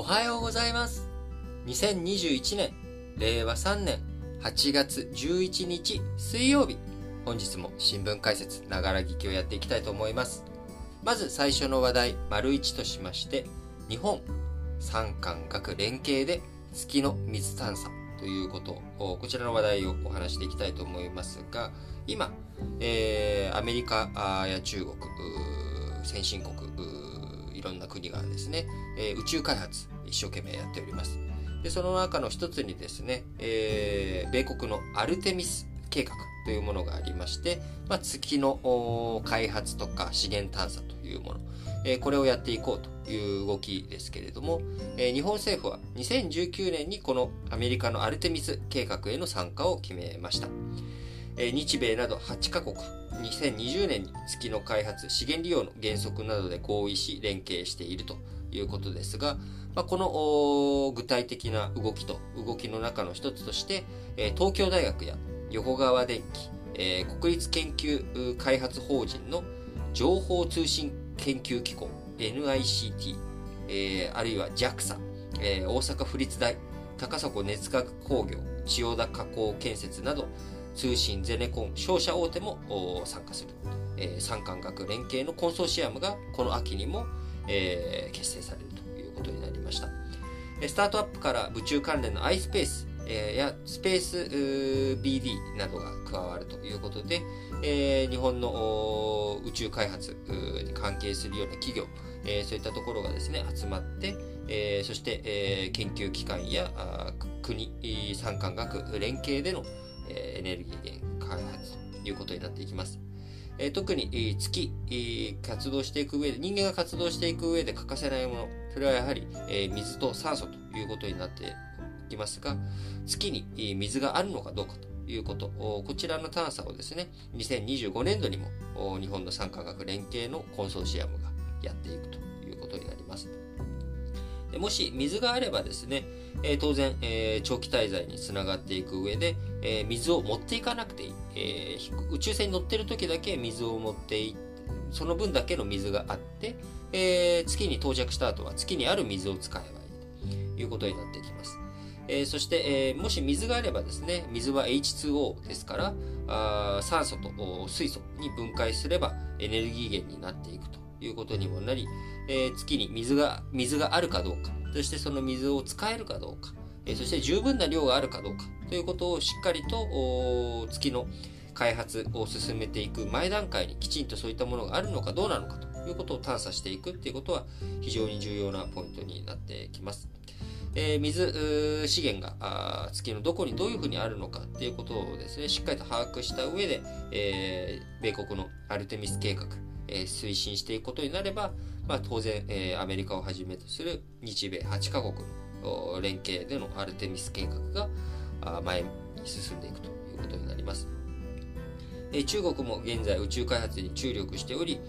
おはようございます。2021年令和3年8月11日水曜日。本日も新聞解説ながら聞きをやっていきたいと思います。まず最初の話題丸1としまして日本三官学連携で月の水探査ということこちらの話題をお話していきたいと思いますが今、えー、アメリカや中国先進国いろんな国がですね、え、宇宙開発一生懸命やっております。で、その中の一つにですね、えー、米国のアルテミス計画というものがありまして、まあ、月の開発とか資源探査というもの、えー、これをやっていこうという動きですけれども、えー、日本政府は2019年にこのアメリカのアルテミス計画への参加を決めました。えー、日米など8カ国、2020年に月の開発、資源利用の原則などで合意し連携しているということですが、まあ、この具体的な動きと動きの中の一つとして、え東京大学や横川電機、えー、国立研究開発法人の情報通信研究機構 NICT、えー、あるいは JAXA、えー、大阪府立大高砂熱学工業千代田加工建設など通信ゼネコン商社大手も参加する、えー、産官学連携のコンソーシアムがこの秋にも、えー、結成されるということになりました。スタートアップから宇宙関連の iSpace えー、やスペース BD などが加わるということで、えー、日本の宇宙開発に関係するような企業、えー、そういったところがですね集まって、えー、そして、えー、研究機関や国産官学連携での、えエネルギー源開発ということになっていきます。え特に月、活動していく上で、人間が活動していく上で欠かせないもの、それはやはり、え水と酸素ということになっていますが、月に水があるのかどうかということ、こちらの探査をですね、2025年度にも日本の産科学連携のコンソーシアムがやっていくということになります。でもし水があればですね、え、当然、え、長期滞在につながっていく上で、え、水を持っていかなくていい、え宇宙船に乗ってる時だけ水を持っていその分だけの水があって、え月に到着した後は月にある水を使えばいいということになってきます。えそして、えもし水があればですね、水は H2O ですから、あ酸素と水素に分解すればエネルギー源になっていくということにもなり、えー、月に水が、水があるかどうか、そしてその水を使えるかどうか、えー、そして十分な量があるかどうかということをしっかりと月の開発を進めていく前段階にきちんとそういったものがあるのかどうなのかということを探査していくっていうことは非常に重要なポイントになってきます。えー、水資源が月のどこにどういうふうにあるのかっていうことをですね、しっかりと把握した上で、えー、米国のアルテミス計画、え、推進していくことになれば、まあ、当然、え、アメリカをはじめとする日米8カ国の連携でのアルテミス計画が前に進んでいくということになります。中国も現在宇宙開発に注力しており、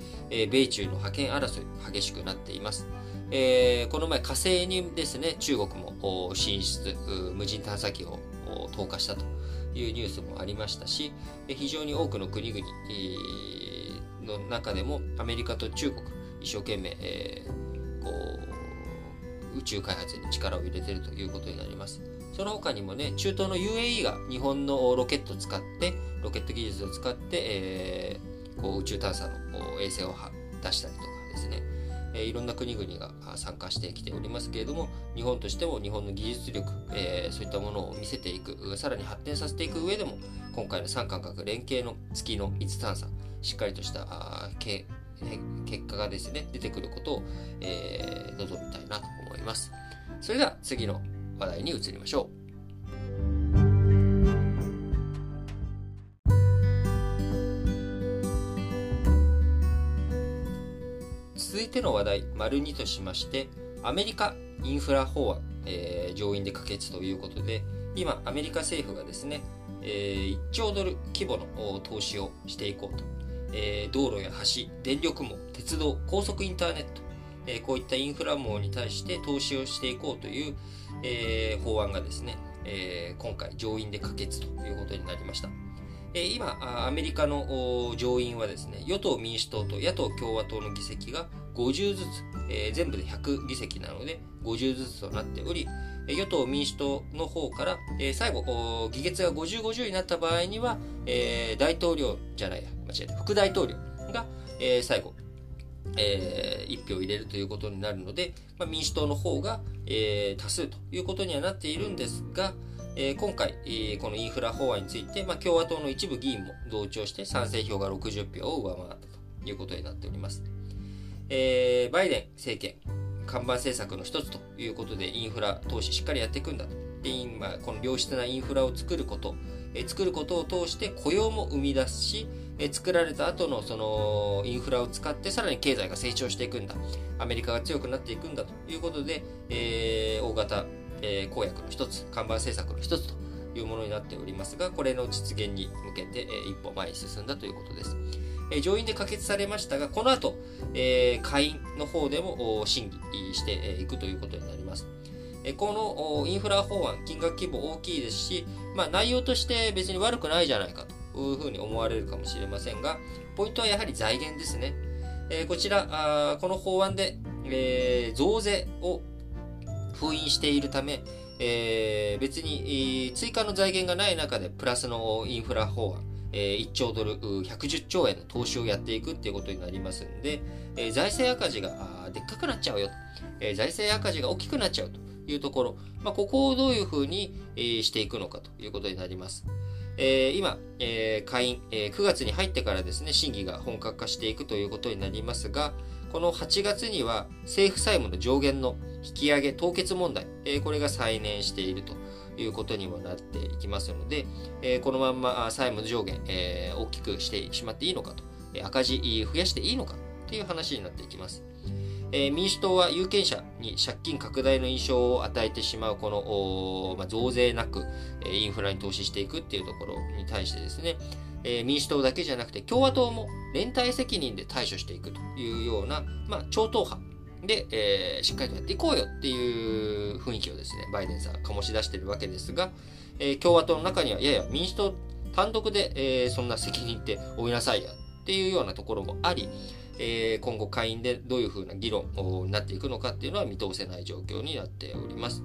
米中の覇権争い激しくなっています。え、この前火星にですね、中国も進出、無人探査機を投下したというニュースもありましたし、非常に多くの国々、の中でもアメリカと中国一生懸命、えー、こう宇宙開発に力を入れているということになります。その他にもね、中東の UAE が日本のロケットを使って、ロケット技術を使って、えー、こう宇宙探査の衛星を出したりとかですね、え、いろんな国々が参加してきておりますけれども、日本としても日本の技術力、え、そういったものを見せていく、さらに発展させていく上でも、今回の三感覚連携の月の水探査、しっかりとした結果がですね、出てくることを、えー、望みたいなと思います。それでは次の話題に移りましょう。ての話題、丸2としまして、アメリカインフラ法案、えー、上院で可決ということで、今、アメリカ政府がですね、えー、1兆ドル規模の投資をしていこうとえー、道路や橋、電力網、鉄道、高速インターネット、えー、こういったインフラ網に対して投資をしていこうという、えー、法案がですね、え今回上院で可決ということになりました。え今、アメリカの上院はですね、与党民主党と野党共和党の議席が50ずつ、えー、全部で100議席なので50ずつとなっており、与党・民主党の方から、えー、最後、議決が50、50になった場合には、えー、大統領じゃないや、間違えた、副大統領が、えー、最後、えー、1票入れるということになるので、まあ、民主党の方が、えー、多数ということにはなっているんですが、えー、今回、えー、このインフラ法案について、まあ、共和党の一部議員も同調して賛成票が60票を上回ったということになっております。えー、バイデン政権、看板政策の一つということで、インフラ投資しっかりやっていくんだと。で今、この良質なインフラを作ること、え作ることを通して雇用も生み出すし、え作られた後のそのインフラを使ってさらに経済が成長していくんだ。アメリカが強くなっていくんだということで、えー、大型、え、公約の一つ、看板政策の一つというものになっておりますが、これの実現に向けて、え、一歩前に進んだということです。え上院で可決されましたが、この後、えー、下院の方でも審議していくということになります。このインフラ法案、金額規模大きいですし、まあ、内容として別に悪くないじゃないかというふうに思われるかもしれませんが、ポイントはやはり財源ですね。え、こちらあ、この法案で、え、増税を封印しているため、え、別に追加の財源がない中でプラスのインフラ法案、え1兆ドル、110兆円の投資をやっていくっていうことになりますんで、え財政赤字がでっかくなっちゃうよ、え財政赤字が大きくなっちゃうというところ、まあ、ここをどういうふうに、えしていくのかということになります。え今、え下院、え9月に入ってからですね、審議が本格化していくということになりますが、この8月には政府債務の上限の引き上げ凍結問題、えこれが再燃していると。いうことにもなっていきますので、えこのまんま債務上限、え大きくしてしまっていいのかと、赤字増やしていいのかという話になっていきます。え民主党は有権者に借金拡大の印象を与えてしまうこの、ま、増税なく、えインフラに投資していくっていうところに対してですね、え民主党だけじゃなくて共和党も連帯責任で対処していくというような、まあ、超党派で、えー、しっかりとやっていこうよっていう雰囲気をですね、バイデンさん醸し出しているわけですが、えー、共和党の中には、いやいや、民主党単独で、えー、そんな責任って負いなさいやっていうようなところもあり、えー、今後会員でどういうふうな議論になっていくのかっていうのは見通せない状況になっております。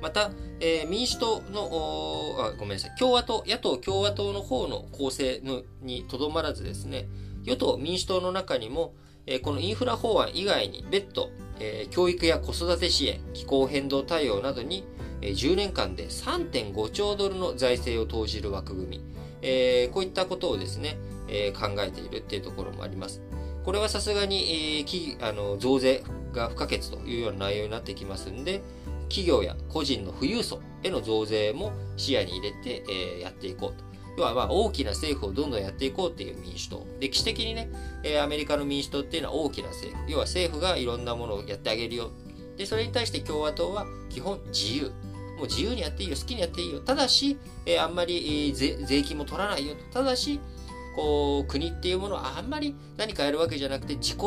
また、えー、民主党のあ、ごめんなさい、共和党、野党共和党の方の構成のにとどまらずですね、与党民主党の中にも、え、このインフラ法案以外に別途、え、教育や子育て支援、気候変動対応などに、え、10年間で3.5兆ドルの財政を投じる枠組み、え、こういったことをですね、え、考えているっていうところもあります。これはさすがに、えー、あの増税が不可欠というような内容になってきますんで、企業や個人の富裕層への増税も視野に入れて、え、やっていこうと。要はまあ大きな政府をどんどんやっていこうっていう民主党。歴史的にね、えー、アメリカの民主党っていうのは大きな政府。要は政府がいろんなものをやってあげるよ。で、それに対して共和党は基本自由。もう自由にやっていいよ。好きにやっていいよ。ただし、えー、あんまり、えー、税金も取らないよと。ただし、こう、国っていうものはあんまり何かやるわけじゃなくて自己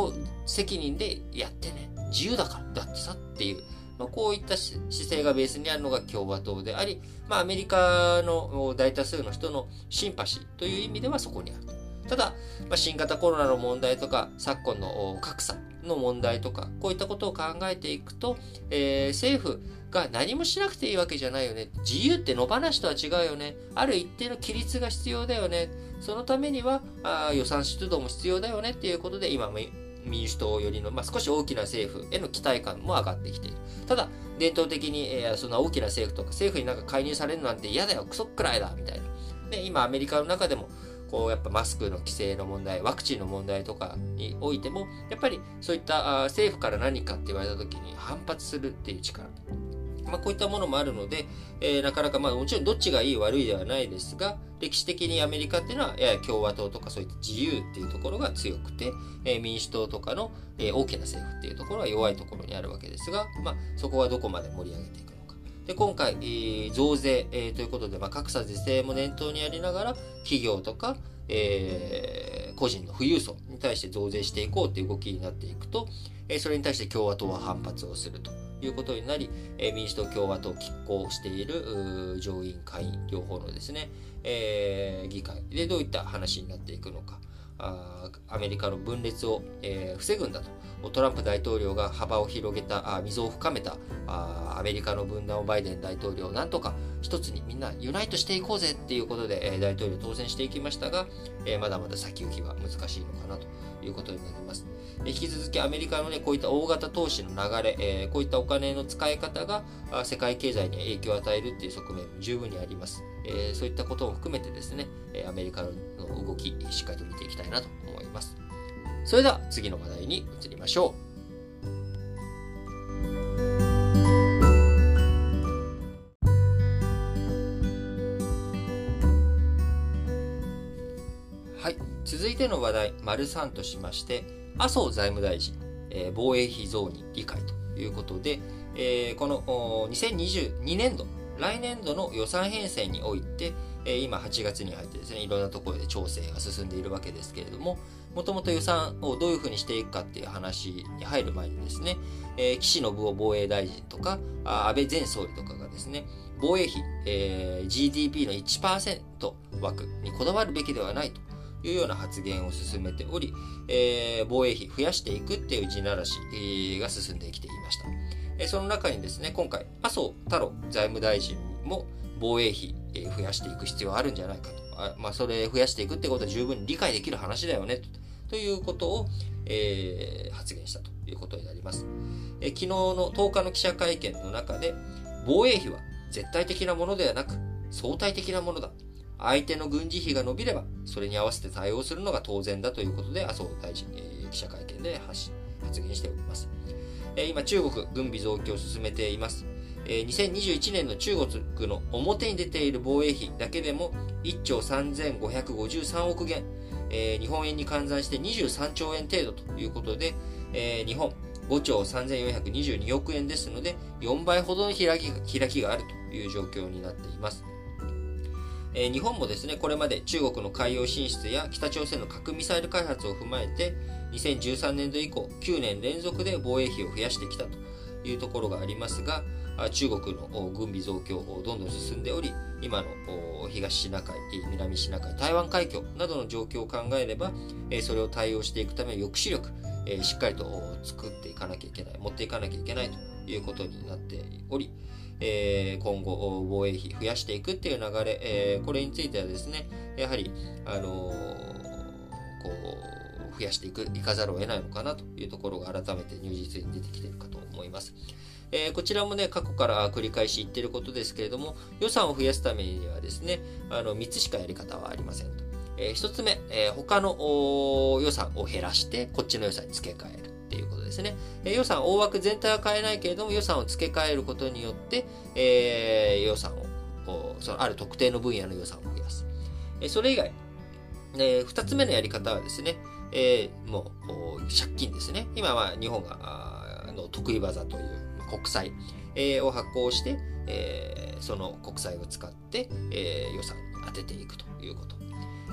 責任でやってね。自由だから。だってさっていう。まあ、こういった姿勢がベースにあるのが共和党であり、まあ、アメリカの大多数の人のシンパシーという意味ではそこにある。ただ、まあ、新型コロナの問題とか、昨今の格差の問題とか、こういったことを考えていくと、えー、政府が何もしなくていいわけじゃないよね。自由って野放しとは違うよね。ある一定の規律が必要だよね。そのためにはあ予算出動も必要だよねっていうことで、今も民主党寄りの、まあ、少し大きな政府への期待感も上がってきている。ただ、伝統的に、えー、そんな大きな政府とか政府になんか介入されるなんて嫌だよ、クソくらいだ、みたいな。で、今アメリカの中でも、こうやっぱマスクの規制の問題、ワクチンの問題とかにおいても、やっぱりそういったあ政府から何かって言われた時に反発するっていう力。まあ、こういったものもあるので、えー、なかなか、まあ、もちろんどっちがいい悪いではないですが、歴史的にアメリカっていうのは、やや共和党とかそういった自由っていうところが強くて、えー、民主党とかの、えー、大きな政府っていうところは弱いところにあるわけですが、まあ、そこはどこまで盛り上げていくのか。で、今回、えー、増税、えー、ということで、まあ、格差是正も念頭にありながら、企業とか、えー、個人の富裕層に対して増税していこうという動きになっていくと、えー、それに対して共和党は反発をすると。いうことになり、え民主党、共和党、拮抗している上院、下院、両方のですね、えー、議会でどういった話になっていくのか。あアメリカの分裂を、えー、防ぐんだと。トランプ大統領が幅を広げた、あ溝を深めたあアメリカの分断をバイデン大統領なんとか一つにみんなユナイトしていこうぜっていうことで、えー、大統領当選していきましたが、えー、まだまだ先行きは難しいのかなということになります。引き続きアメリカのね、こういった大型投資の流れ、えー、こういったお金の使い方が世界経済に影響を与えるっていう側面も十分にあります。えー、そういったことも含めてですね、アメリカの動き、しっかりと見ていきたいなと思います。それでは次の話題に移りましょう。はい。続いての話題、丸3としまして、麻生財務大臣、えー、防衛費増に理解ということで、えー、この2022年度、来年度の予算編成において、えー、今8月に入ってですね、いろんなところで調整が進んでいるわけですけれども、もともと予算をどういうふうにしていくかっていう話に入る前にですね、えー、岸信夫防衛大臣とか、安倍前総理とかがですね、防衛費、えー、GDP の1%枠にこだわるべきではないというような発言を進めており、えー、防衛費増やしていくっていう地ならしが進んできていました。え、その中にですね、今回、麻生太郎財務大臣も防衛費、増やしていく必要あるんじゃないかと。あまあ、それ増やしていくってことは十分理解できる話だよね、ということを、えー、発言したということになります。え、昨日の10日の記者会見の中で、防衛費は絶対的なものではなく、相対的なものだ。相手の軍事費が伸びれば、それに合わせて対応するのが当然だということで、麻生大臣、えー、記者会見で発言しております。えー、今、中国、軍備増強を進めています。えー、2021年の中国の表に出ている防衛費だけでも1兆3553億元、えー、日本円に換算して23兆円程度ということで、えー、日本5兆3422億円ですので、4倍ほどの開き開きがあるという状況になっています。え、日本もですね、これまで中国の海洋進出や北朝鮮の核ミサイル開発を踏まえて、2013年度以降、9年連続で防衛費を増やしてきたというところがありますが、中国の軍備増強をどんどん進んでおり、今の東シナ海、南シナ海、台湾海峡などの状況を考えれば、それを対応していくための抑止力、しっかりと作っていかなきゃいけない、持っていかなきゃいけないということになっており、えー、今後防衛費増やしていくっていう流れ、えー、これについてはですね、やはり、あの、こう、増やしていく、いかざるを得ないのかなというところが改めて入実に出てきているかと思います。えー、こちらもね、過去から繰り返し言ってることですけれども、予算を増やすためにはですね、あの、3つしかやり方はありませんと。えー、1つ目、えー、他の予算を減らして、こっちの予算に付け替える。っていうことですね。え予算、大枠全体は変えないけれども、予算を付け替えることによって、えー、予算を、そのある特定の分野の予算を増やす。えそれ以外、えー、二つ目のやり方はですね、えー、もう、借金ですね。今は日本が、の得意技という国債、えー、を発行して、えー、その国債を使って、えー、予算に当てていくということ。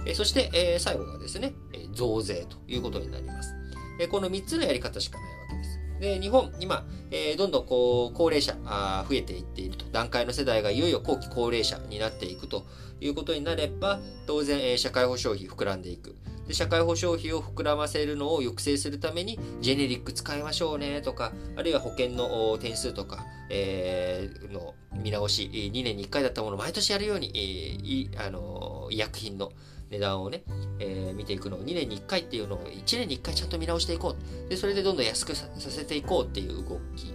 えー、そして、えー、最後がですね、増税ということになります。えこの3つのやり方しかないわけです。で、日本、今、えー、どんどんこう、高齢者あ増えていっていると。段階の世代がいよいよ後期高齢者になっていくということになれば、当然、えー、社会保障費膨らんでいく。で、社会保障費を膨らませるのを抑制するために、ジェネリック使いましょうねとか、あるいは保険の点数とか、えー、の見直し、2年に1回だったものを毎年やるように、えー、あの医薬品の値段をね、えー、見ていくのを2年に1回っていうのを1年に1回ちゃんと見直していこう。で、それでどんどん安くさせていこうっていう動き。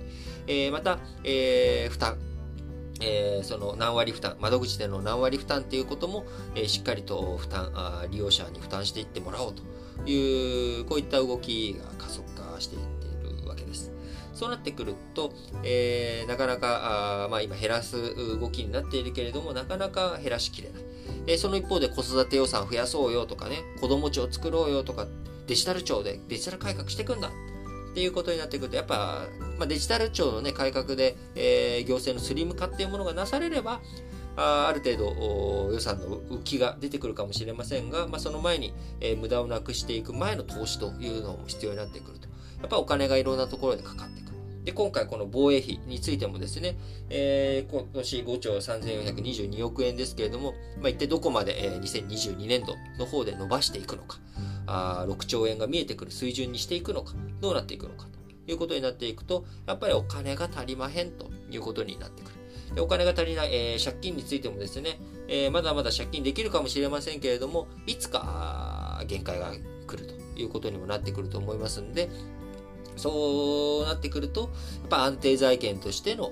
えー、また、えー、負担。えー、その何割負担、窓口での何割負担っていうことも、えー、しっかりと負担あ、利用者に負担していってもらおうという、こういった動きが加速化していっているわけです。そうなってくると、えー、なかなか、あまあ今減らす動きになっているけれども、なかなか減らしきれない。えその一方で子育て予算増やそうよとかね、子供庁作ろうよとか、デジタル庁でデジタル改革していくんだっていうことになってくると、やっぱ、まあ、デジタル庁のね、改革で、えー、行政のスリム化っていうものがなされれば、あある程度予算の浮きが出てくるかもしれませんが、まあ、その前に、えー、無駄をなくしていく前の投資というのも必要になってくると。やっぱお金がいろんなところでかかってくる。で、今回この防衛費についてもですね、えー、今年5兆3422億円ですけれども、まあ、一体どこまで、えー、2022年度の方で伸ばしていくのか。あ6兆円が見えてくる水準にしていくのか、どうなっていくのかということになっていくと、やっぱりお金が足りまへんということになってくる。でお金が足りない、えー、借金についてもですね、えー、まだまだ借金できるかもしれませんけれども、いつか限界が来るということにもなってくると思いますんで、そうなってくると、やっぱ安定財源としての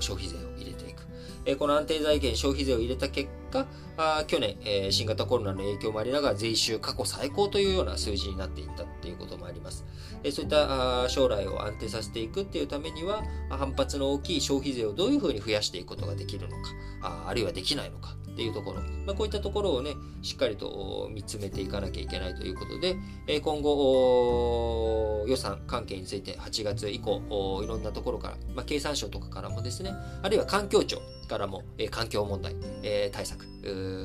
消費税を入れていく。えこの安定財源消費税を入れた結果、あ去年、え、新型コロナの影響もありながら税収過去最高というような数字になっていったっていうこともあります。え、そういったあ将来を安定させていくっていうためには、反発の大きい消費税をどういうふうに増やしていくことができるのか、ああるいはできないのかっていうところ、まあ、こういったところをね、しっかりと見つめていかなきゃいけないということで、え今後、予算関係について8月以降、いろんなところから、まあ、経産省とかからもですね、あるいは環境庁からも、え環境問題、え対策、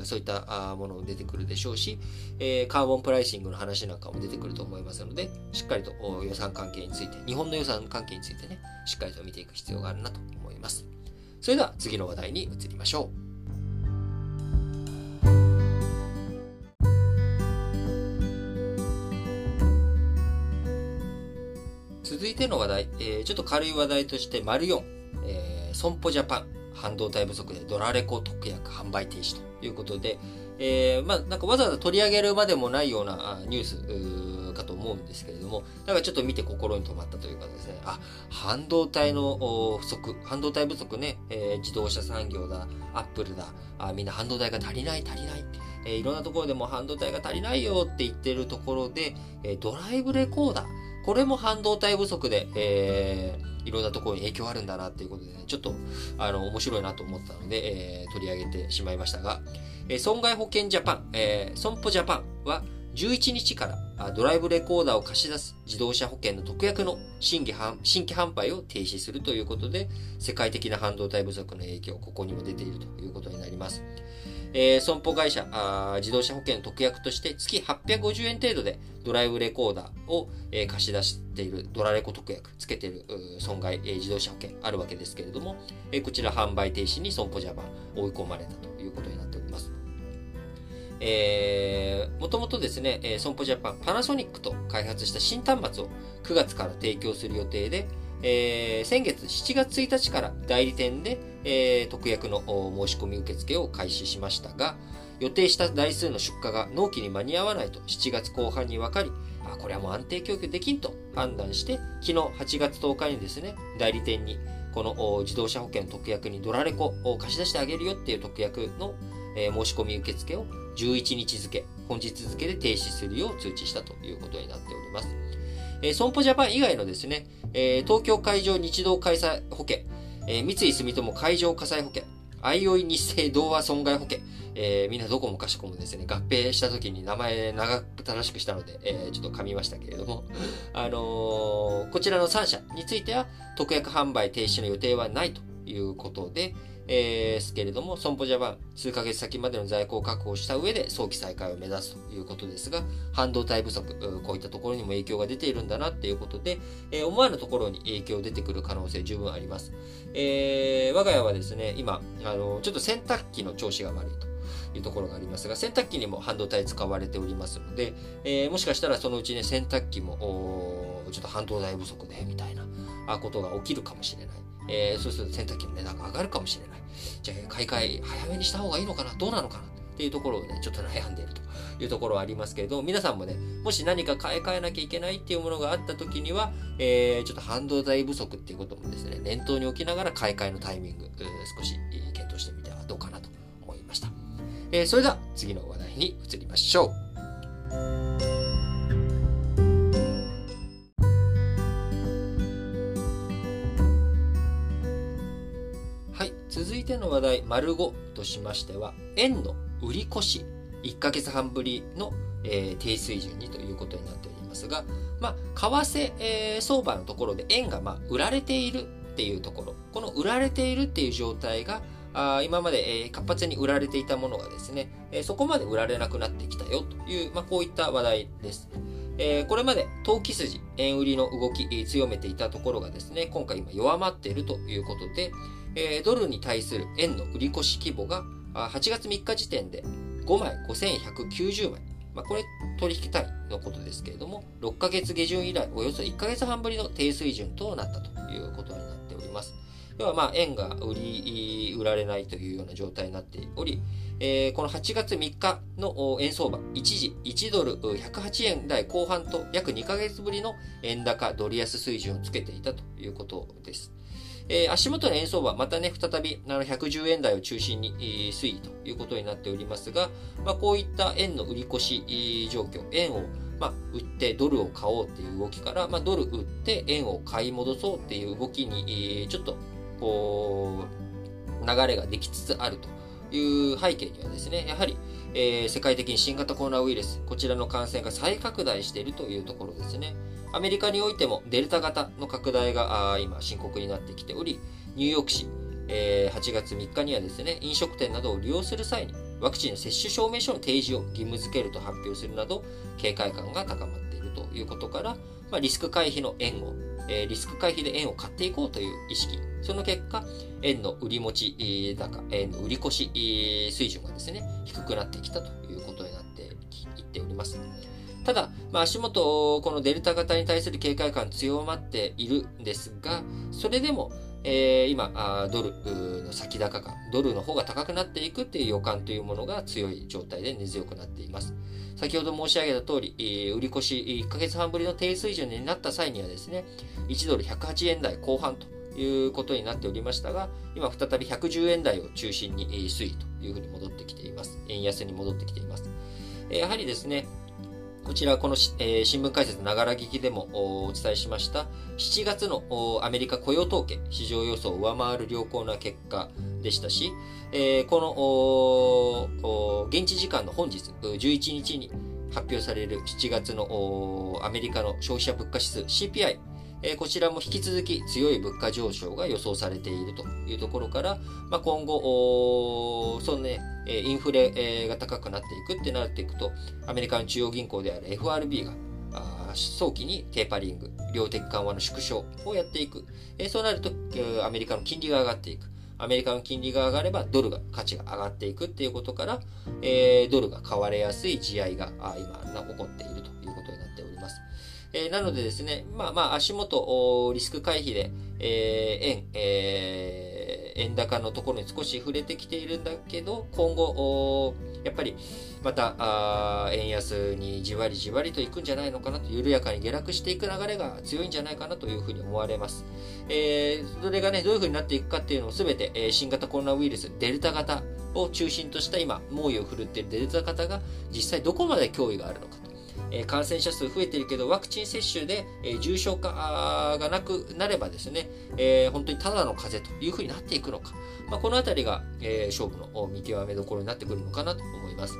そういったものも出てくるでしょうし、えカーボンプライシングの話なんかも出てくると思いますので、しっかりと予算関係について、日本の予算関係についてね、しっかりと見ていく必要があるなと思います。それでは次の話題に移りましょう。いての話題、えー、ちょっと軽い話題として、丸4、えー、損保ジャパン、半導体不足でドラレコ特約販売停止ということで、えー、まあ、なんかわざわざ取り上げるまでもないようなニュースかと思うんですけれども、なんかちょっと見て心に留まったというかですね、あ、半導体の不足、半導体不足ね、えー、自動車産業だ、アップルだ、あみんな半導体が足りない、足りない、えー、いろんなところでも半導体が足りないよって言ってるところで、えドライブレコーダー、これも半導体不足で、えー、いろんなところに影響あるんだなっていうことでね、ちょっと、あの、面白いなと思ったので、えー、取り上げてしまいましたが、えー、損害保険ジャパン、えー、損保ジャパンは、11日からドライブレコーダーを貸し出す自動車保険の特約の新規新規販売を停止するということで、世界的な半導体不足の影響、ここにも出ているということになります。えー、損保会社あ、自動車保険特約として月850円程度でドライブレコーダーを、えー、貸し出しているドラレコ特約、つけている損害、えー、自動車保険あるわけですけれども、えー、こちら販売停止に損保ジャパン追い込まれたということになっております。えー、もともとですね、損保ジャパン、パナソニックと開発した新端末を9月から提供する予定で、えー、先月7月1日から代理店で、えー、特約の申し込み受付を開始しましたが、予定した台数の出荷が納期に間に合わないと7月後半に分かり、あ、これはもう安定供給できんと判断して、昨日8月10日にですね、代理店にこの自動車保険特約にドラレコを貸し出してあげるよっていう特約の、えー、申し込み受付を11日付、本日付で停止するよう通知したということになっております。えー、損保ジャパン以外のですね、えー、東京海上日動火災保険、えー、三井住友海上火災保険、あいおい日清童話損害保険、えー、みんなどこもかしこもですね、合併した時に名前長く正しくしたので、えー、ちょっと噛みましたけれども、あのー、こちらの3社については、特約販売停止の予定はないということで、えー、すけれども、損保ジャパン、数ヶ月先までの在庫を確保した上で早期再開を目指すということですが、半導体不足、こういったところにも影響が出ているんだなっていうことで、えー、思わぬところに影響出てくる可能性十分あります。えー、我が家はですね、今、あの、ちょっと洗濯機の調子が悪いと。いうところがありますが、洗濯機にも半導体使われておりますので、えー、もしかしたらそのうちね、洗濯機も、ちょっと半導体不足で、みたいなことが起きるかもしれない。えー、そうすると洗濯機の値段が上がるかもしれない。じゃあ、買い替え早めにした方がいいのかな？どうなのかな？っていうところをね、ちょっと悩んでいるというところはありますけれど、皆さんもね、もし何か買い替えなきゃいけないっていうものがあった時には、えー、ちょっと半導体不足っていうこともですね、念頭に置きながら買い替えのタイミング、少し検討してみてはどうかなと思いました。えー、それでは次の話題に移りましょう。ての話題、丸5としましては、円の売り越し、1ヶ月半ぶりの、えー、低水準にということになっておりますが、まあ、為替、えー、相場のところで円が、まあ、売られているっていうところ、この売られているっていう状態が、あ今まで、えー、活発に売られていたものがですね、えー、そこまで売られなくなってきたよという、まあ、こういった話題です。えー、これまで投機筋、円売りの動き、えー、強めていたところがですね、今回今弱まっているということで、えー、ドルに対する円の売り越し規模が8月3日時点で5枚5190枚、まあ、これ取引単位のことですけれども、6ヶ月下旬以来、およそ1ヶ月半ぶりの低水準となったということになっております。要はまあ円が売り、売られないというような状態になっており、えー、この8月3日の円相場、一時1ドル108円台後半と約2ヶ月ぶりの円高ドル安水準をつけていたということです。えー、足元の円相場、またね、再びあの110円台を中心に、えー、推移ということになっておりますが、まあ、こういった円の売り越し状況、円をまあ、売ってドルを買おうっていう動きから、まあ、ドル売って円を買い戻そうっていう動きに、えー、ちょっとこう、流れができつつあるという背景にはですね、やはり、えー、世界的に新型コロナウイルス、こちらの感染が再拡大しているというところですね。アメリカにおいてもデルタ型の拡大が今深刻になってきており、ニューヨーク市、えー、8月3日にはですね、飲食店などを利用する際にワクチンの接種証明書の提示を義務付けると発表するなど、警戒感が高まっているということから、まあ、リスク回避の円を、えー、リスク回避で円を買っていこうという意識、その結果、円の売り持ち高、円の売り越し水準がですね、低くなってきたということになっていっております。ただ、まあ、足元、このデルタ型に対する警戒感強まっているんですが、それでも、えー、今ドルの先高感、ドルの方が高くなっていくっていう予感というものが強い状態で根強くなっています。先ほど申し上げた通り、売り越し1ヶ月半ぶりの低水準になった際にはですね、1ドル108円台後半ということになっておりましたが、今再び110円台を中心に推移というふうに戻ってきています。円安に戻ってきています。やはりですね、こちら、この、えー、新聞解説ながら聞きでもお伝えしました、7月のアメリカ雇用統計、市場予想を上回る良好な結果でしたし、えー、この現地時間の本日、11日に発表される7月のアメリカの消費者物価指数 CPI、えこちらも引き続き強い物価上昇が予想されているというところから、まあ、今後、そのね、インフレが高くなっていくってなっていくと、アメリカの中央銀行である FRB が早期にテーパリング、量的緩和の縮小をやっていく。えそうなると、アメリカの金利が上がっていく。アメリカの金利が上がればドルが価値が上がっていくっていうことから、えドルが買われやすい地合いが今起こっているということになっております。え、なのでですね、まあまあ足元、リスク回避で、えー、円、えー、円高のところに少し触れてきているんだけど、今後、やっぱりまた円安にじわりじわりといくんじゃないのかなと、緩やかに下落していく流れが強いんじゃないかなというふうに思われます。えー、それがね、どういうふうになっていくかっていうのをすべて、え、新型コロナウイルス、デルタ型を中心とした今、猛威を振るっているデルタ型が実際どこまで脅威があるのかと。え感染者数増えてるけど、ワクチン接種で、え重症化がなくなればですね、え本当にただの風邪というふうになっていくのか、まあ、このあたりが、え勝負の見極めどころになってくるのかなと思います。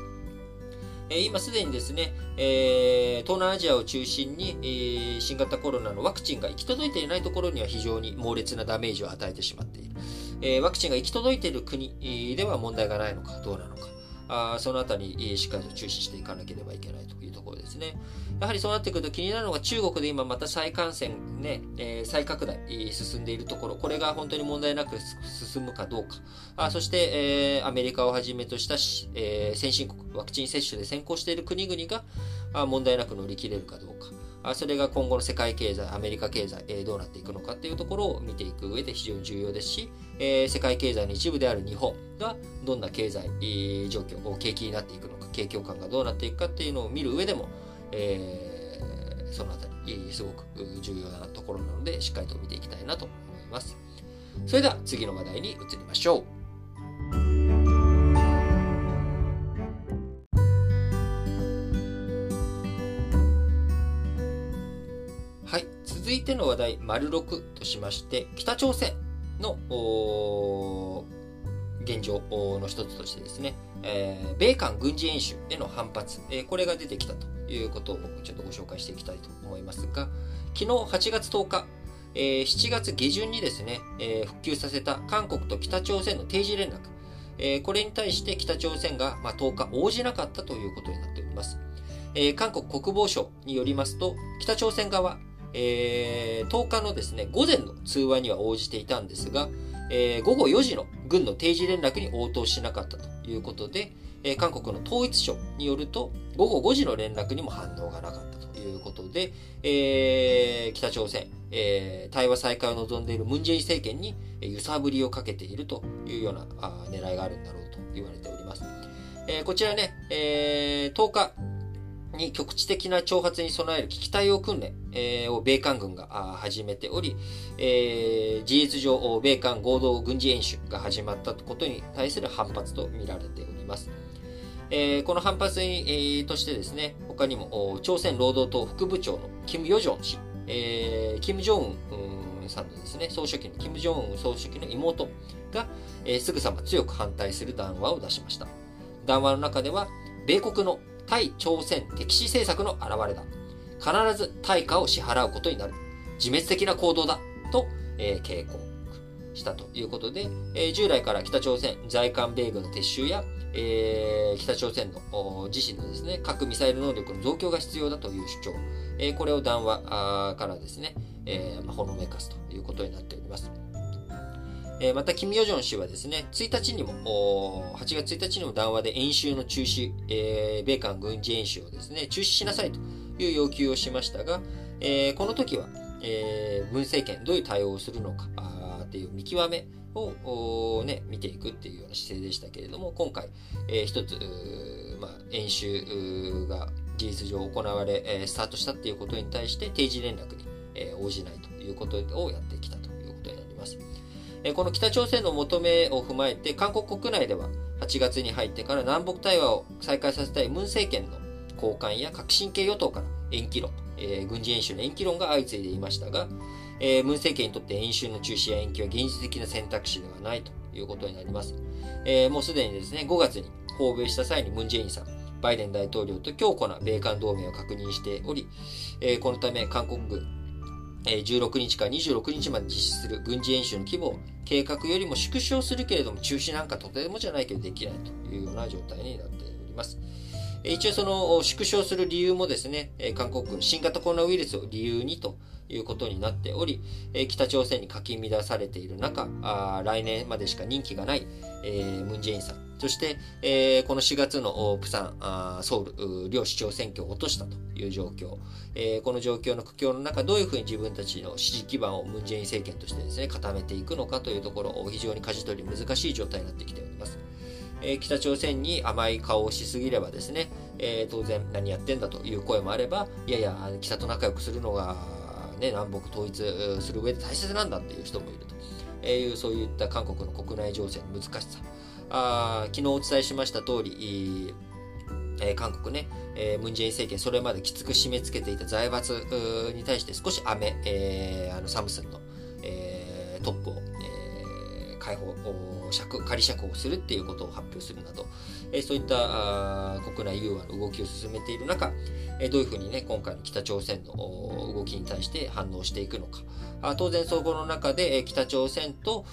え今すでにですね、え東南アジアを中心に、新型コロナのワクチンが行き届いていないところには非常に猛烈なダメージを与えてしまっている。えワクチンが行き届いている国では問題がないのかどうなのか。あそのあたり、しっかりと注視していかなければいけないとですね。やはりそうなってくると気になるのが中国で今また再感染ね、えー、再拡大進んでいるところ、これが本当に問題なく進むかどうか。あそして、えー、アメリカをはじめとしたし、えー、先進国、ワクチン接種で先行している国々があ問題なく乗り切れるかどうか。あそれが今後の世界経済、アメリカ経済、えー、どうなっていくのかっていうところを見ていく上で非常に重要ですし、えー、世界経済の一部である日本がどんな経済、えー、状況、景気になっていくのか、景況感がどうなっていくかっていうのを見る上でも、えー、そのあたり、すごく重要なところなので、しっかりと見ていきたいなと思います。それでは次の話題に移りましょう。続いての話題、丸6としまして、北朝鮮の現状の一つとしてですね、えー、米韓軍事演習への反発、えー、これが出てきたということをちょっとご紹介していきたいと思いますが、昨日8月10日、えー、7月下旬にですね、え復旧させた韓国と北朝鮮の定時連絡、これに対して北朝鮮が、まあ、10日応じなかったということになっております。韓国国防省によりますと、北朝鮮側、え、10日のですね、午前の通話には応じていたんですが、えー、午後4時の軍の定時連絡に応答しなかったということで、えー、韓国の統一省によると、午後5時の連絡にも反応がなかったということで、えー、北朝鮮、えー、対話再開を望んでいるムンジェイン政権に揺さぶりをかけているというようなあ狙いがあるんだろうと言われております。え、こちらね、え、10日に局地的な挑発に備える危機対応訓練、えー、を米韓軍が始めており、えー、事実上、米韓合同軍事演習が始まったことに対する反発と見られております。えー、この反発に、え、としてですね、他にも朝鮮労働党副部長のキム・ヨジョン氏、えー、キム・ジョンウンさんのですね、総書記のキム・ジョン総書記の妹が、えー、すぐさま強く反対する談話を出しました。談話の中では、米国の対朝鮮敵視政策の表れだ。必ず対価を支払うことになる。自滅的な行動だ。と、えー、警告したということで、えー、従来から北朝鮮在韓米軍の撤収や、えー、北朝鮮の自身のですね、核ミサイル能力の増強が必要だという主張、えー、これを談話からですね、えーまあ、ほのめかすということになっております。えー、また、キム・ヨジョン氏はですね、1日にも、8月1日にも談話で演習の中止、えー、米韓軍事演習をですね、中止しなさいという要求をしましたが、えー、この時は、えー、文政権どういう対応をするのかっていう見極めを、ね、見ていくっていうような姿勢でしたけれども、今回、えー、一つ、まあ、演習が事実上行われ、えー、スタートしたっていうことに対して定時連絡に、えー、応じないということをやってきた。この北朝鮮の求めを踏まえて、韓国国内では8月に入ってから南北対話を再開させたいムン政権の高官や革新系与党から延期論、えー、軍事演習の延期論が相次いでいましたが、えー、ムン政権にとって演習の中止や延期は現実的な選択肢ではないということになります。えー、もうすでにですね、5月に訪米した際にムン・ジェインさん、バイデン大統領と強固な米韓同盟を確認しており、えー、このため韓国軍、16日から26日まで実施する軍事演習の規模を計画よりも縮小するけれども中止なんかとてもじゃないけどできないというような状態になっております。一応その縮小する理由もですね、韓国軍新型コロナウイルスを理由にということになっており、北朝鮮にかき乱されている中、来年までしか任期がない、ムン・ジェインさん、そして、えー、この4月のプサン、ソウル、両市長選挙を落としたという状況、えー、この状況の苦境の中、どういうふうに自分たちの支持基盤をムン・ジェイン政権としてですね、固めていくのかというところを、非常に舵取り難しい状態になってきております。えー、北朝鮮に甘い顔をしすぎればですね、えー、当然何やってんだという声もあれば、いやいや、北と仲良くするのが、ね、南北統一する上で大切なんだっていう人もいると。えー、そういった韓国の国内情勢の難しさ。あ昨日お伝えしました通り、えー、韓国ね、えー、ムンジェイン政権、それまできつく締め付けていた財閥に対して少し雨、えー、あのサムスンの、えー、トップを、えー、解放、釈仮釈放するっていうことを発表するなど、え、そういった国内融和の動きを進めている中、え、どういうふうにね、今回の北朝鮮の動きに対して反応していくのか。あ当然、そこの中で、え、北朝鮮と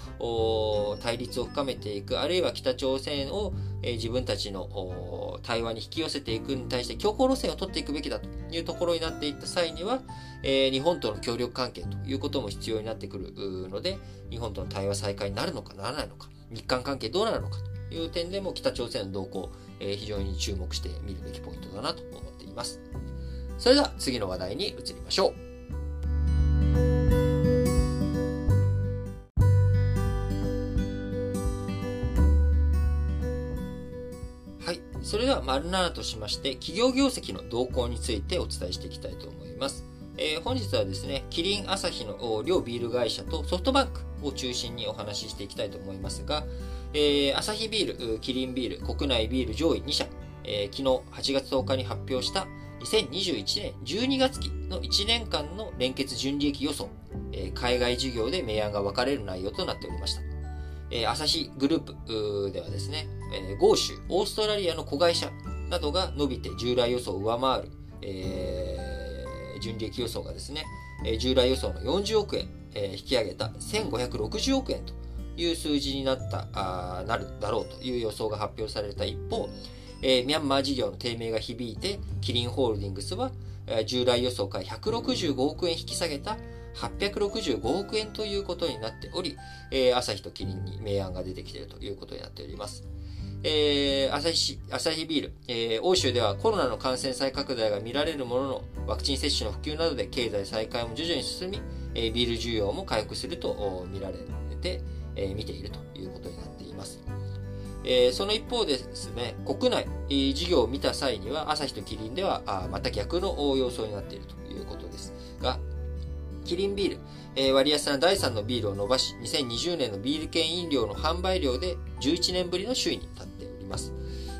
対立を深めていく、あるいは北朝鮮を、え、自分たちの対話に引き寄せていくに対して強硬路線を取っていくべきだというところになっていった際には、え、日本との協力関係ということも必要になってくるので、日本との対話再開になるのかならないのか。日韓関係どうなるのかという点でも北朝鮮の動向、えー、非常に注目して見るべきポイントだなと思っています。それでは次の話題に移りましょう。はい。それでは、丸7としまして、企業業績の動向についてお伝えしていきたいと思います。えー、本日はですね、キリン朝日の両ビール会社とソフトバンクを中心にお話ししていきたいと思いますが、えー、アサヒビール、キリンビール、国内ビール上位2社、えー、昨日8月10日に発表した2021年12月期の1年間の連結純利益予想、えー、海外事業で明暗が分かれる内容となっておりました。えー、アサヒグループではですね、えー、豪州、オーストラリアの子会社などが伸びて従来予想を上回る、えー、純利益予想がですね、え従来予想の40億円、え引き上げた1560億円という数字になったあなるだろうという予想が発表された一方、えー、ミャンマー事業の低迷が響いてキリンホールディングスは、えー、従来予想から165億円引き下げた865億円ということになっており、えー、朝日とキリンに明暗が出てきているということになっております。えー、朝日、朝日ビール、えー、欧州ではコロナの感染再拡大が見られるものの、ワクチン接種の普及などで経済再開も徐々に進み、えー、ビール需要も回復すると見られて、え、見ているということになっています。え、その一方でですね、国内、え、事業を見た際には、朝日とキリンではあまた逆の様相になっているということですが、キリンビール、えー、割安な第3のビールを伸ばし、2020年のビール券飲料の販売量で11年ぶりの首位に立っております。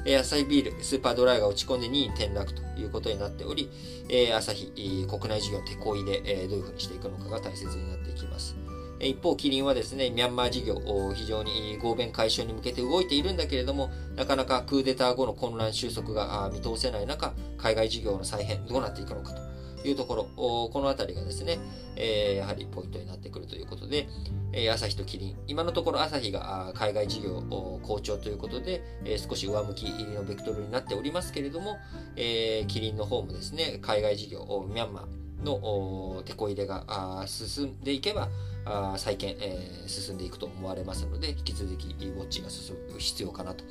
えー、アサヒビール、スーパードライが落ち込んで2位に転落ということになっており、えー、アサヒ、国内事業の手こいで、えー、どういうふうにしていくのかが大切になっていきます。一方、キリンはですね、ミャンマー事業、非常に合弁解消に向けて動いているんだけれども、なかなかクーデター後の混乱収束が見通せない中、海外事業の再編、どうなっていくのかと。いうところ、このあたりがですね、やはりポイントになってくるということで、え朝日とキリン、今のところ朝日が海外事業好調ということで、少し上向きのベクトルになっておりますけれども、キリンの方もですね、海外事業、ミャンマーの手こ入れが進んでいけば、再建、えー、進んでいくと思われますので、引き続きウォッチが進む必要かなと。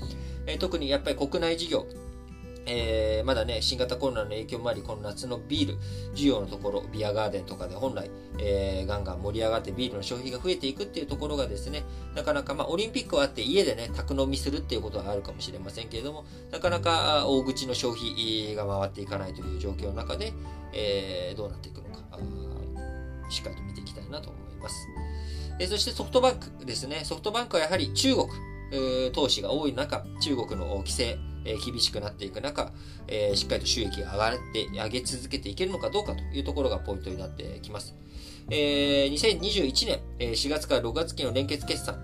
えー、特にやっぱり国内事業、えー、まだね、新型コロナの影響もあり、この夏のビール、需要のところ、ビアガーデンとかで本来、えー、ガンガン盛り上がってビールの消費が増えていくっていうところがですね、なかなか、まあ、オリンピックはあって家でね、宅飲みするっていうことはあるかもしれませんけれども、なかなか大口の消費が回っていかないという状況の中で、えー、どうなっていくのか、しっかりと見ていきたいなと思います。そしてソフトバンクですね。ソフトバンクはやはり中国、投資が多い中、中国の規制、え厳しくなっていく中、えしっかりと収益が上がって、上げ続けていけるのかどうかというところがポイントになってきます。えー、2021年、え4月から6月期の連結決算、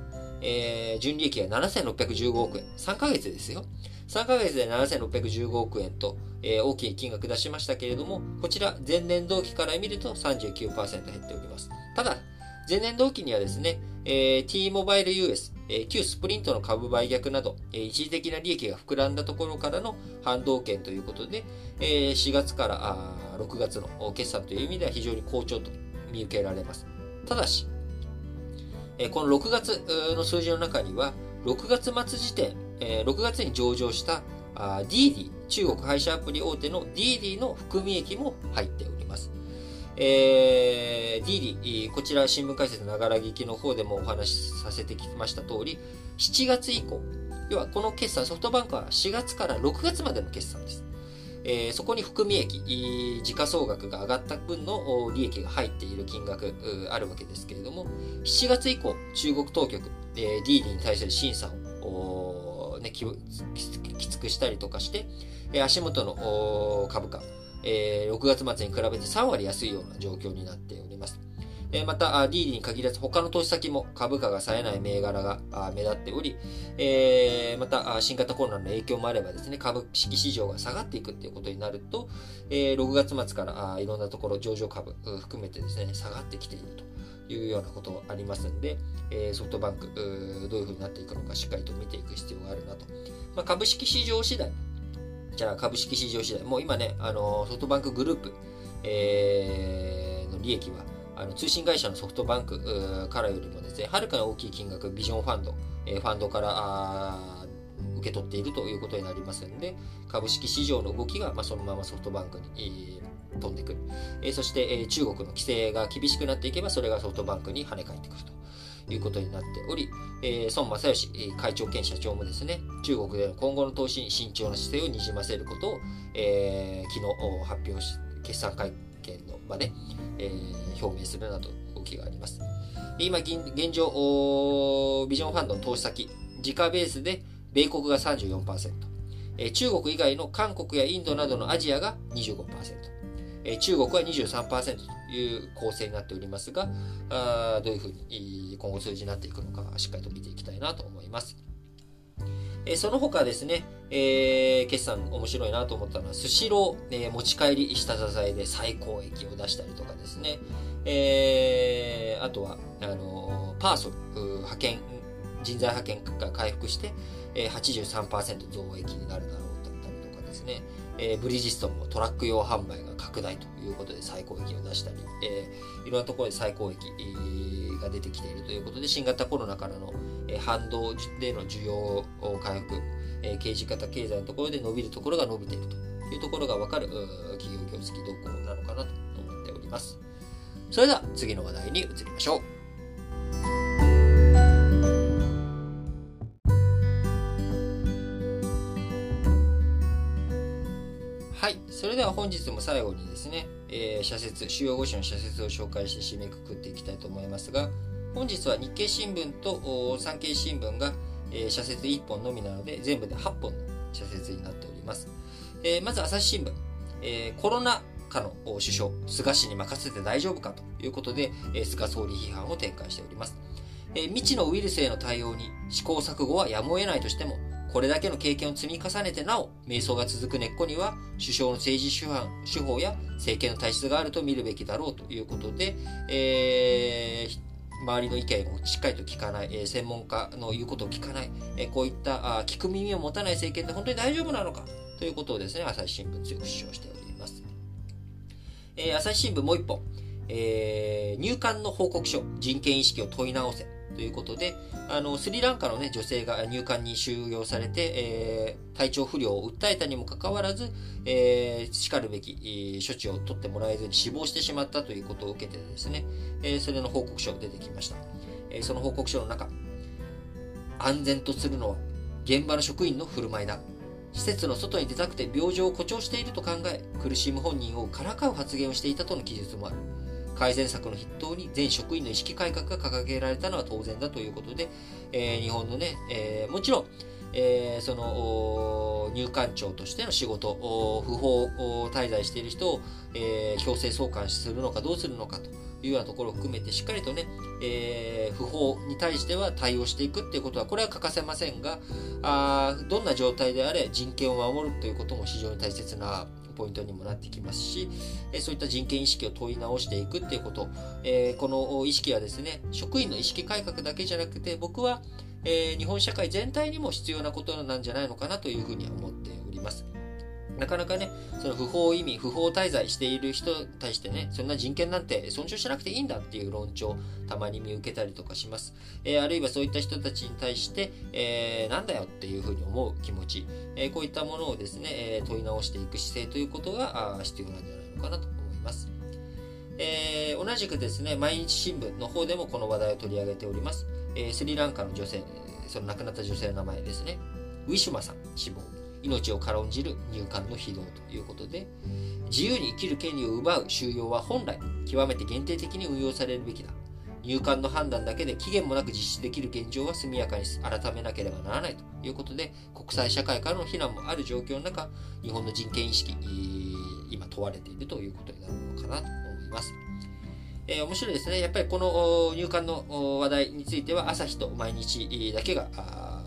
えー、純利益が7615億円。3ヶ月ですよ。3ヶ月で7615億円と、えー、大きい金額出しましたけれども、こちら前年同期から見ると39%減っております。ただ、前年同期にはですね、えー、T モバイル US、旧スプリントの株売却など、一時的な利益が膨らんだところからの反動権ということで、4月から6月の決算という意味では非常に好調と見受けられます。ただし、この6月の数字の中には、6月末時点、6月に上場した DD、中国配車アプリ大手の DD の含み益も入っております。えー、DD、こちら新聞解説ながら聞きの方でもお話しさせてきました通り、7月以降、要はこの決算、ソフトバンクは4月から6月までの決算です。えー、そこに含み益、時価総額が上がった分の利益が入っている金額あるわけですけれども、7月以降、中国当局、えー、DD に対する審査を、ね、ききつくしたりとかして、足元の株価、えー、6月末に比べて3割安いような状況になっております。えまた、DD に限らず他の投資先も株価が冴えない銘柄が目立っており、えー、また新型コロナの影響もあればですね、株式市場が下がっていくっていうことになると、えー、6月末からいろんなところ上場株含めてですね、下がってきているというようなことがありますんで、えソフトバンクどういうふうになっていくのかしっかりと見ていく必要があるなと。まあ、株式市場次第、じゃあ株式市場次第、もう今ね、あのソフトバンクグループ、えー、の利益は、あの通信会社のソフトバンクからよりもですね、はるかに大きい金額、ビジョンファンド、えー、ファンドから受け取っているということになりますので、株式市場の動きが、まあ、そのままソフトバンクに、えー、飛んでくる。えー、そして、えー、中国の規制が厳しくなっていけば、それがソフトバンクに跳ね返ってくると。いうことになっており、えー、孫正義会長兼社長もですね、中国での今後の投資に慎重な姿勢をにじませることを、えー、昨日発表し、決算会見の場で、えー、表明するなど動きがあります。今現状、ビジョンファンドの投資先、時価ベースで米国が34%、えー、中国以外の韓国やインドなどのアジアが25%、えー、中国は23%と。いう構成になっておりますが、あどういうふうに今後数字になっていくのか、しっかりと見ていきたいなと思います。えその他ですね、えー、決算面白いなと思ったのは、スシロー、えー、持ち帰り下支えで最高益を出したりとかですね、えー、あとは、あのパーソル、派遣、人材派遣が回復して、え、83%増益になるだろうだったりとかですね、えー、ブリヂストンもトラック用販売が拡大ということで最高益を出したり、えー、いろんなところで最高益が出てきているということで、新型コロナからの、えー、反動での需要回復、えー、刑事型経済のところで伸びるところが伸びているというところが分かる企業業績動向なのかなと思っております。それでは次の話題に移りましょう。それでは本日も最後にですね、えー、社説、主要5種の社説を紹介して締めくくっていきたいと思いますが、本日は日経新聞と産経新聞が、えー、社説1本のみなので、全部で8本の社説になっております。えー、まず朝日新聞、えー、コロナ禍の首相、菅氏に任せて大丈夫かということで、えー、菅総理批判を展開しております。えー、未知のウイルスへの対応に試行錯誤はやむを得ないとしても、これだけの経験を積み重ねてなお、迷走が続く根っこには、首相の政治手法や政権の体質があると見るべきだろうということで、えー、周りの意見をしっかりと聞かない、えー、専門家の言うことを聞かない、えー、こういったあ聞く耳を持たない政権で本当に大丈夫なのかということをですね、朝日新聞強く主張しております。えー、朝日新聞もう一本、えー、入管の報告書、人権意識を問い直せ。ということで、あの、スリランカのね、女性が入管に収容されて、えー、体調不良を訴えたにもかかわらず、えー、叱るべき、処置を取ってもらえずに死亡してしまったということを受けてですね、えー、それの報告書が出てきました。えー、その報告書の中、安全とするのは現場の職員の振る舞いだ。施設の外に出たくて病状を誇張していると考え、苦しむ本人をからかう発言をしていたとの記述もある。改善策の筆頭に全職員の意識改革が掲げられたのは当然だということで、えー、日本のね、えー、もちろん、えー、その入管庁としての仕事、不法滞在している人を、えー、強制送還するのかどうするのかというようなところを含めてしっかりとね、えー、不法に対しては対応していくっていうことはこれは欠かせませんがあどんな状態であれ人権を守るということも非常に大切なポイントにもなってきますし、えそういった人権意識を問い直していくっていうこと、えこの意識はですね、職員の意識改革だけじゃなくて、僕は、え日本社会全体にも必要なことなんじゃないのかなというふうに思っております。なかなかね、その不法移民、不法滞在している人に対してね、そんな人権なんて尊重しなくていいんだっていう論調、たまに見受けたりとかします。えー、あるいはそういった人たちに対して、えー、なんだよっていうふうに思う気持ち、えー、こういったものをですね、え問い直していく姿勢ということが必要なんじゃないのかなと思います。え同じくですね、毎日新聞の方でもこの話題を取り上げております。えスリランカの女性、その亡くなった女性の名前ですね。ウィシュマさん死亡。命を軽んじる入管の非道ということで、自由に生きる権利を奪う収容は本来、極めて限定的に運用されるべきだ。入管の判断だけで期限もなく実施できる現状は速やかに改めなければならないということで、国際社会からの非難もある状況の中、日本の人権意識、今問われているということになるのかなと思います。えー、面白いですね。やっぱりこの入管の話題については、朝日と毎日だけが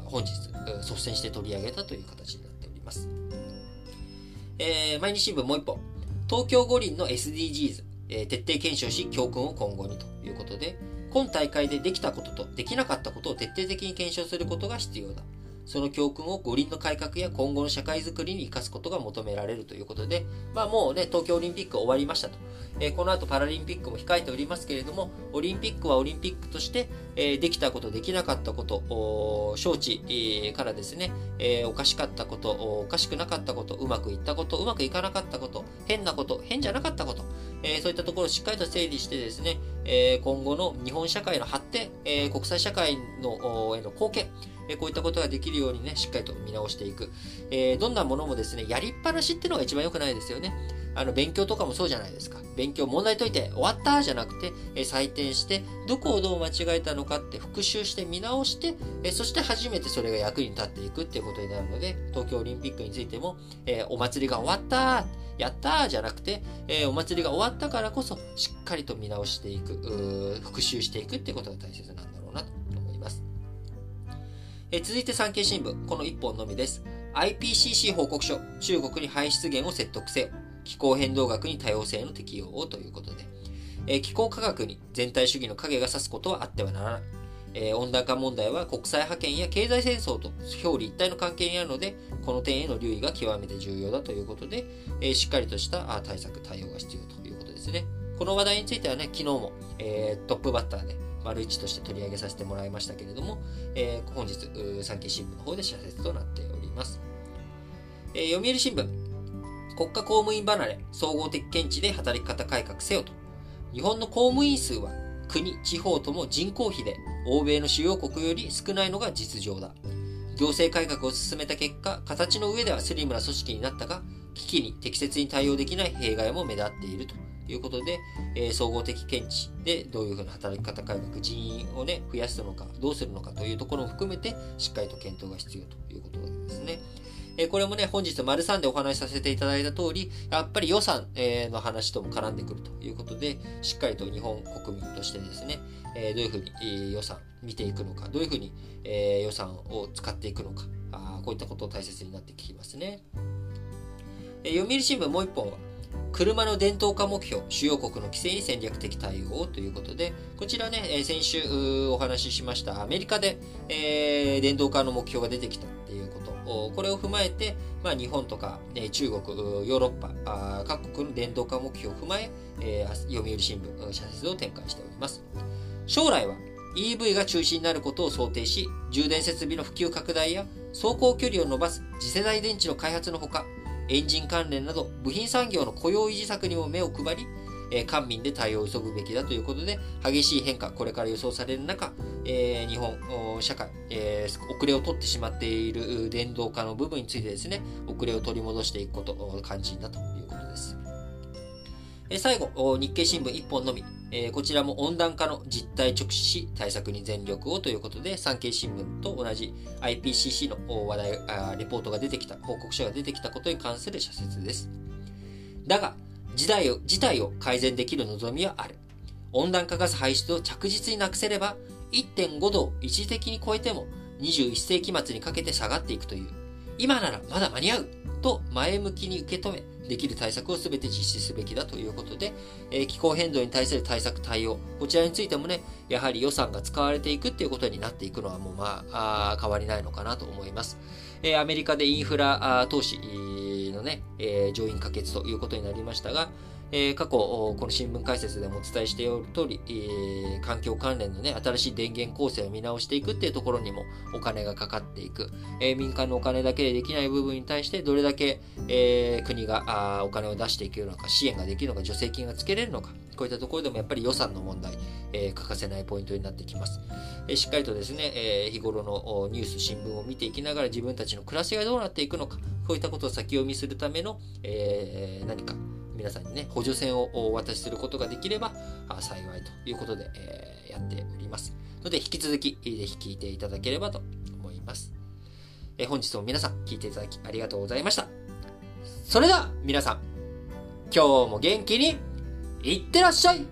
本日率先して取り上げたという形にます。えー、毎日新聞もう一本。東京五輪の SDGs、えー、徹底検証し教訓を今後にということで、今大会でできたこととできなかったことを徹底的に検証することが必要だ。その教訓を五輪の改革や今後の社会づくりに生かすことが求められるということで、まあもうね、東京オリンピック終わりましたと。えー、この後パラリンピックも控えておりますけれども、オリンピックはオリンピックとして、えー、できたこと、できなかったこと、招致、からですね、えー、おかしかったこと、おかしくなかったこと、うまくいったこと、うまくいかなかったこと、変なこと、変じゃなかったこと、えー、そういったところをしっかりと整理してですね、えー、今後の日本社会の発展、えー、国際社会のへの貢献、えこういったことができるようにね、しっかりと見直していく。えどんなものもですね、やりっぱなしっていうのが一番良くないですよね。あの、勉強とかもそうじゃないですか。勉強、問題解いて終わったじゃなくて、え採点して、どこをどう間違えたのかって復習して見直して、えそして初めてそれが役に立っていくっていうことになるので、東京オリンピックについても、えお祭りが終わったやったーじゃなくて、えお祭りが終わったからこそ、しっかりと見直していく、復習していくっていうことが大切なんだろうなとえ続いて産経新聞、この1本のみです。IPCC 報告書、中国に排出源を説得せよ。気候変動学に多様性の適用をということで、え気候科学に全体主義の影が差すことはあってはならない。え温暖化問題は国際覇権や経済戦争と表裏一体の関係にあるので、この点への留意が極めて重要だということで、えしっかりとした対策、対応が必要ということですね。この話題についてはね、昨日も、えー、トップバッターで、丸一として取り上げさせてもらいましたけれども、えー、本日、産経新聞の方で社説となっております。えー、読売新聞、国家公務員離れ、総合的見地で働き方改革せよと。日本の公務員数は国、地方とも人口比で欧米の主要国より少ないのが実情だ。行政改革を進めた結果、形の上ではスリムな組織になったが、危機に適切に対応できない弊害も目立っているということで、えー、総合的見地でどういうふうな働き方改革、人員をね、増やすのか、どうするのかというところも含めて、しっかりと検討が必要ということですね。えこれもね、本日丸3でお話しさせていただいた通り、やっぱり予算、えの話とも絡んでくるということで、しっかりと日本国民としてですね、えどういうふうに、え予算見ていくのか、どういうふうに、え予算を使っていくのかあ、こういったことを大切になってきますね。え読売新聞もう一本は、車の伝統化目標、主要国の規制に戦略的対応ということで、こちらね、先週お話ししましたアメリカで、えー、電動化の目標が出てきたっていうこと。これを踏まえて、まあ、日本とか、え中国、ヨーロッパ、各国の電動化目標を踏まえ、えー、読売新聞、社説を展開しております。将来は EV が中心になることを想定し、充電設備の普及拡大や走行距離を伸ばす次世代電池の開発のほか、エンジン関連など部品産業の雇用維持策にも目を配り、え、官民で対応を急ぐべきだということで、激しい変化、これから予想される中、えー、日本社会、えー、遅れを取ってしまっている電動化の部分についてですね、遅れを取り戻していくこと、肝心だということです。え、最後、日経新聞1本のみ、え、こちらも温暖化の実態直視し対策に全力をということで、産経新聞と同じ IPCC の話題あ、レポートが出てきた、報告書が出てきたことに関する社説です。だが、事態を事態を改善できる望みはある。温暖化ガス排出を着実になくせれば、1.5度を一時的に超えても21世紀末にかけて下がっていくという、今ならまだ間に合うと前向きに受け止め、できる対策を全て実施すべきだということで、えー、気候変動に対する対策対応、こちらについてもね、やはり予算が使われていくっていうことになっていくのはもうまあ、あ変わりないのかなと思います。えー、アメリカでインフラ投資のね、えー、上院可決ということになりましたが、えー、過去、この新聞解説でもお伝えしておる通り、えー、環境関連のね、新しい電源構成を見直していくっていうところにもお金がかかっていく。えー、民間のお金だけでできない部分に対してどれだけ、え国があお金を出していけるのか、支援ができるのか、助成金がつけれるのか、こういったところでもやっぱり予算の問題、え欠かせないポイントになってきます。えしっかりとですね、え日頃のニュース、新聞を見ていきながら自分たちの暮らしがどうなっていくのか、こういったことを先読みするための、え何か皆さんにね、補助線をお渡しすることができれば幸いということで、えー、やっております。ので、引き続き、ぜひ聞いていただければと思います。えー、本日も皆さん聞いていただきありがとうございました。それでは、皆さん、今日も元気にいってらっしゃい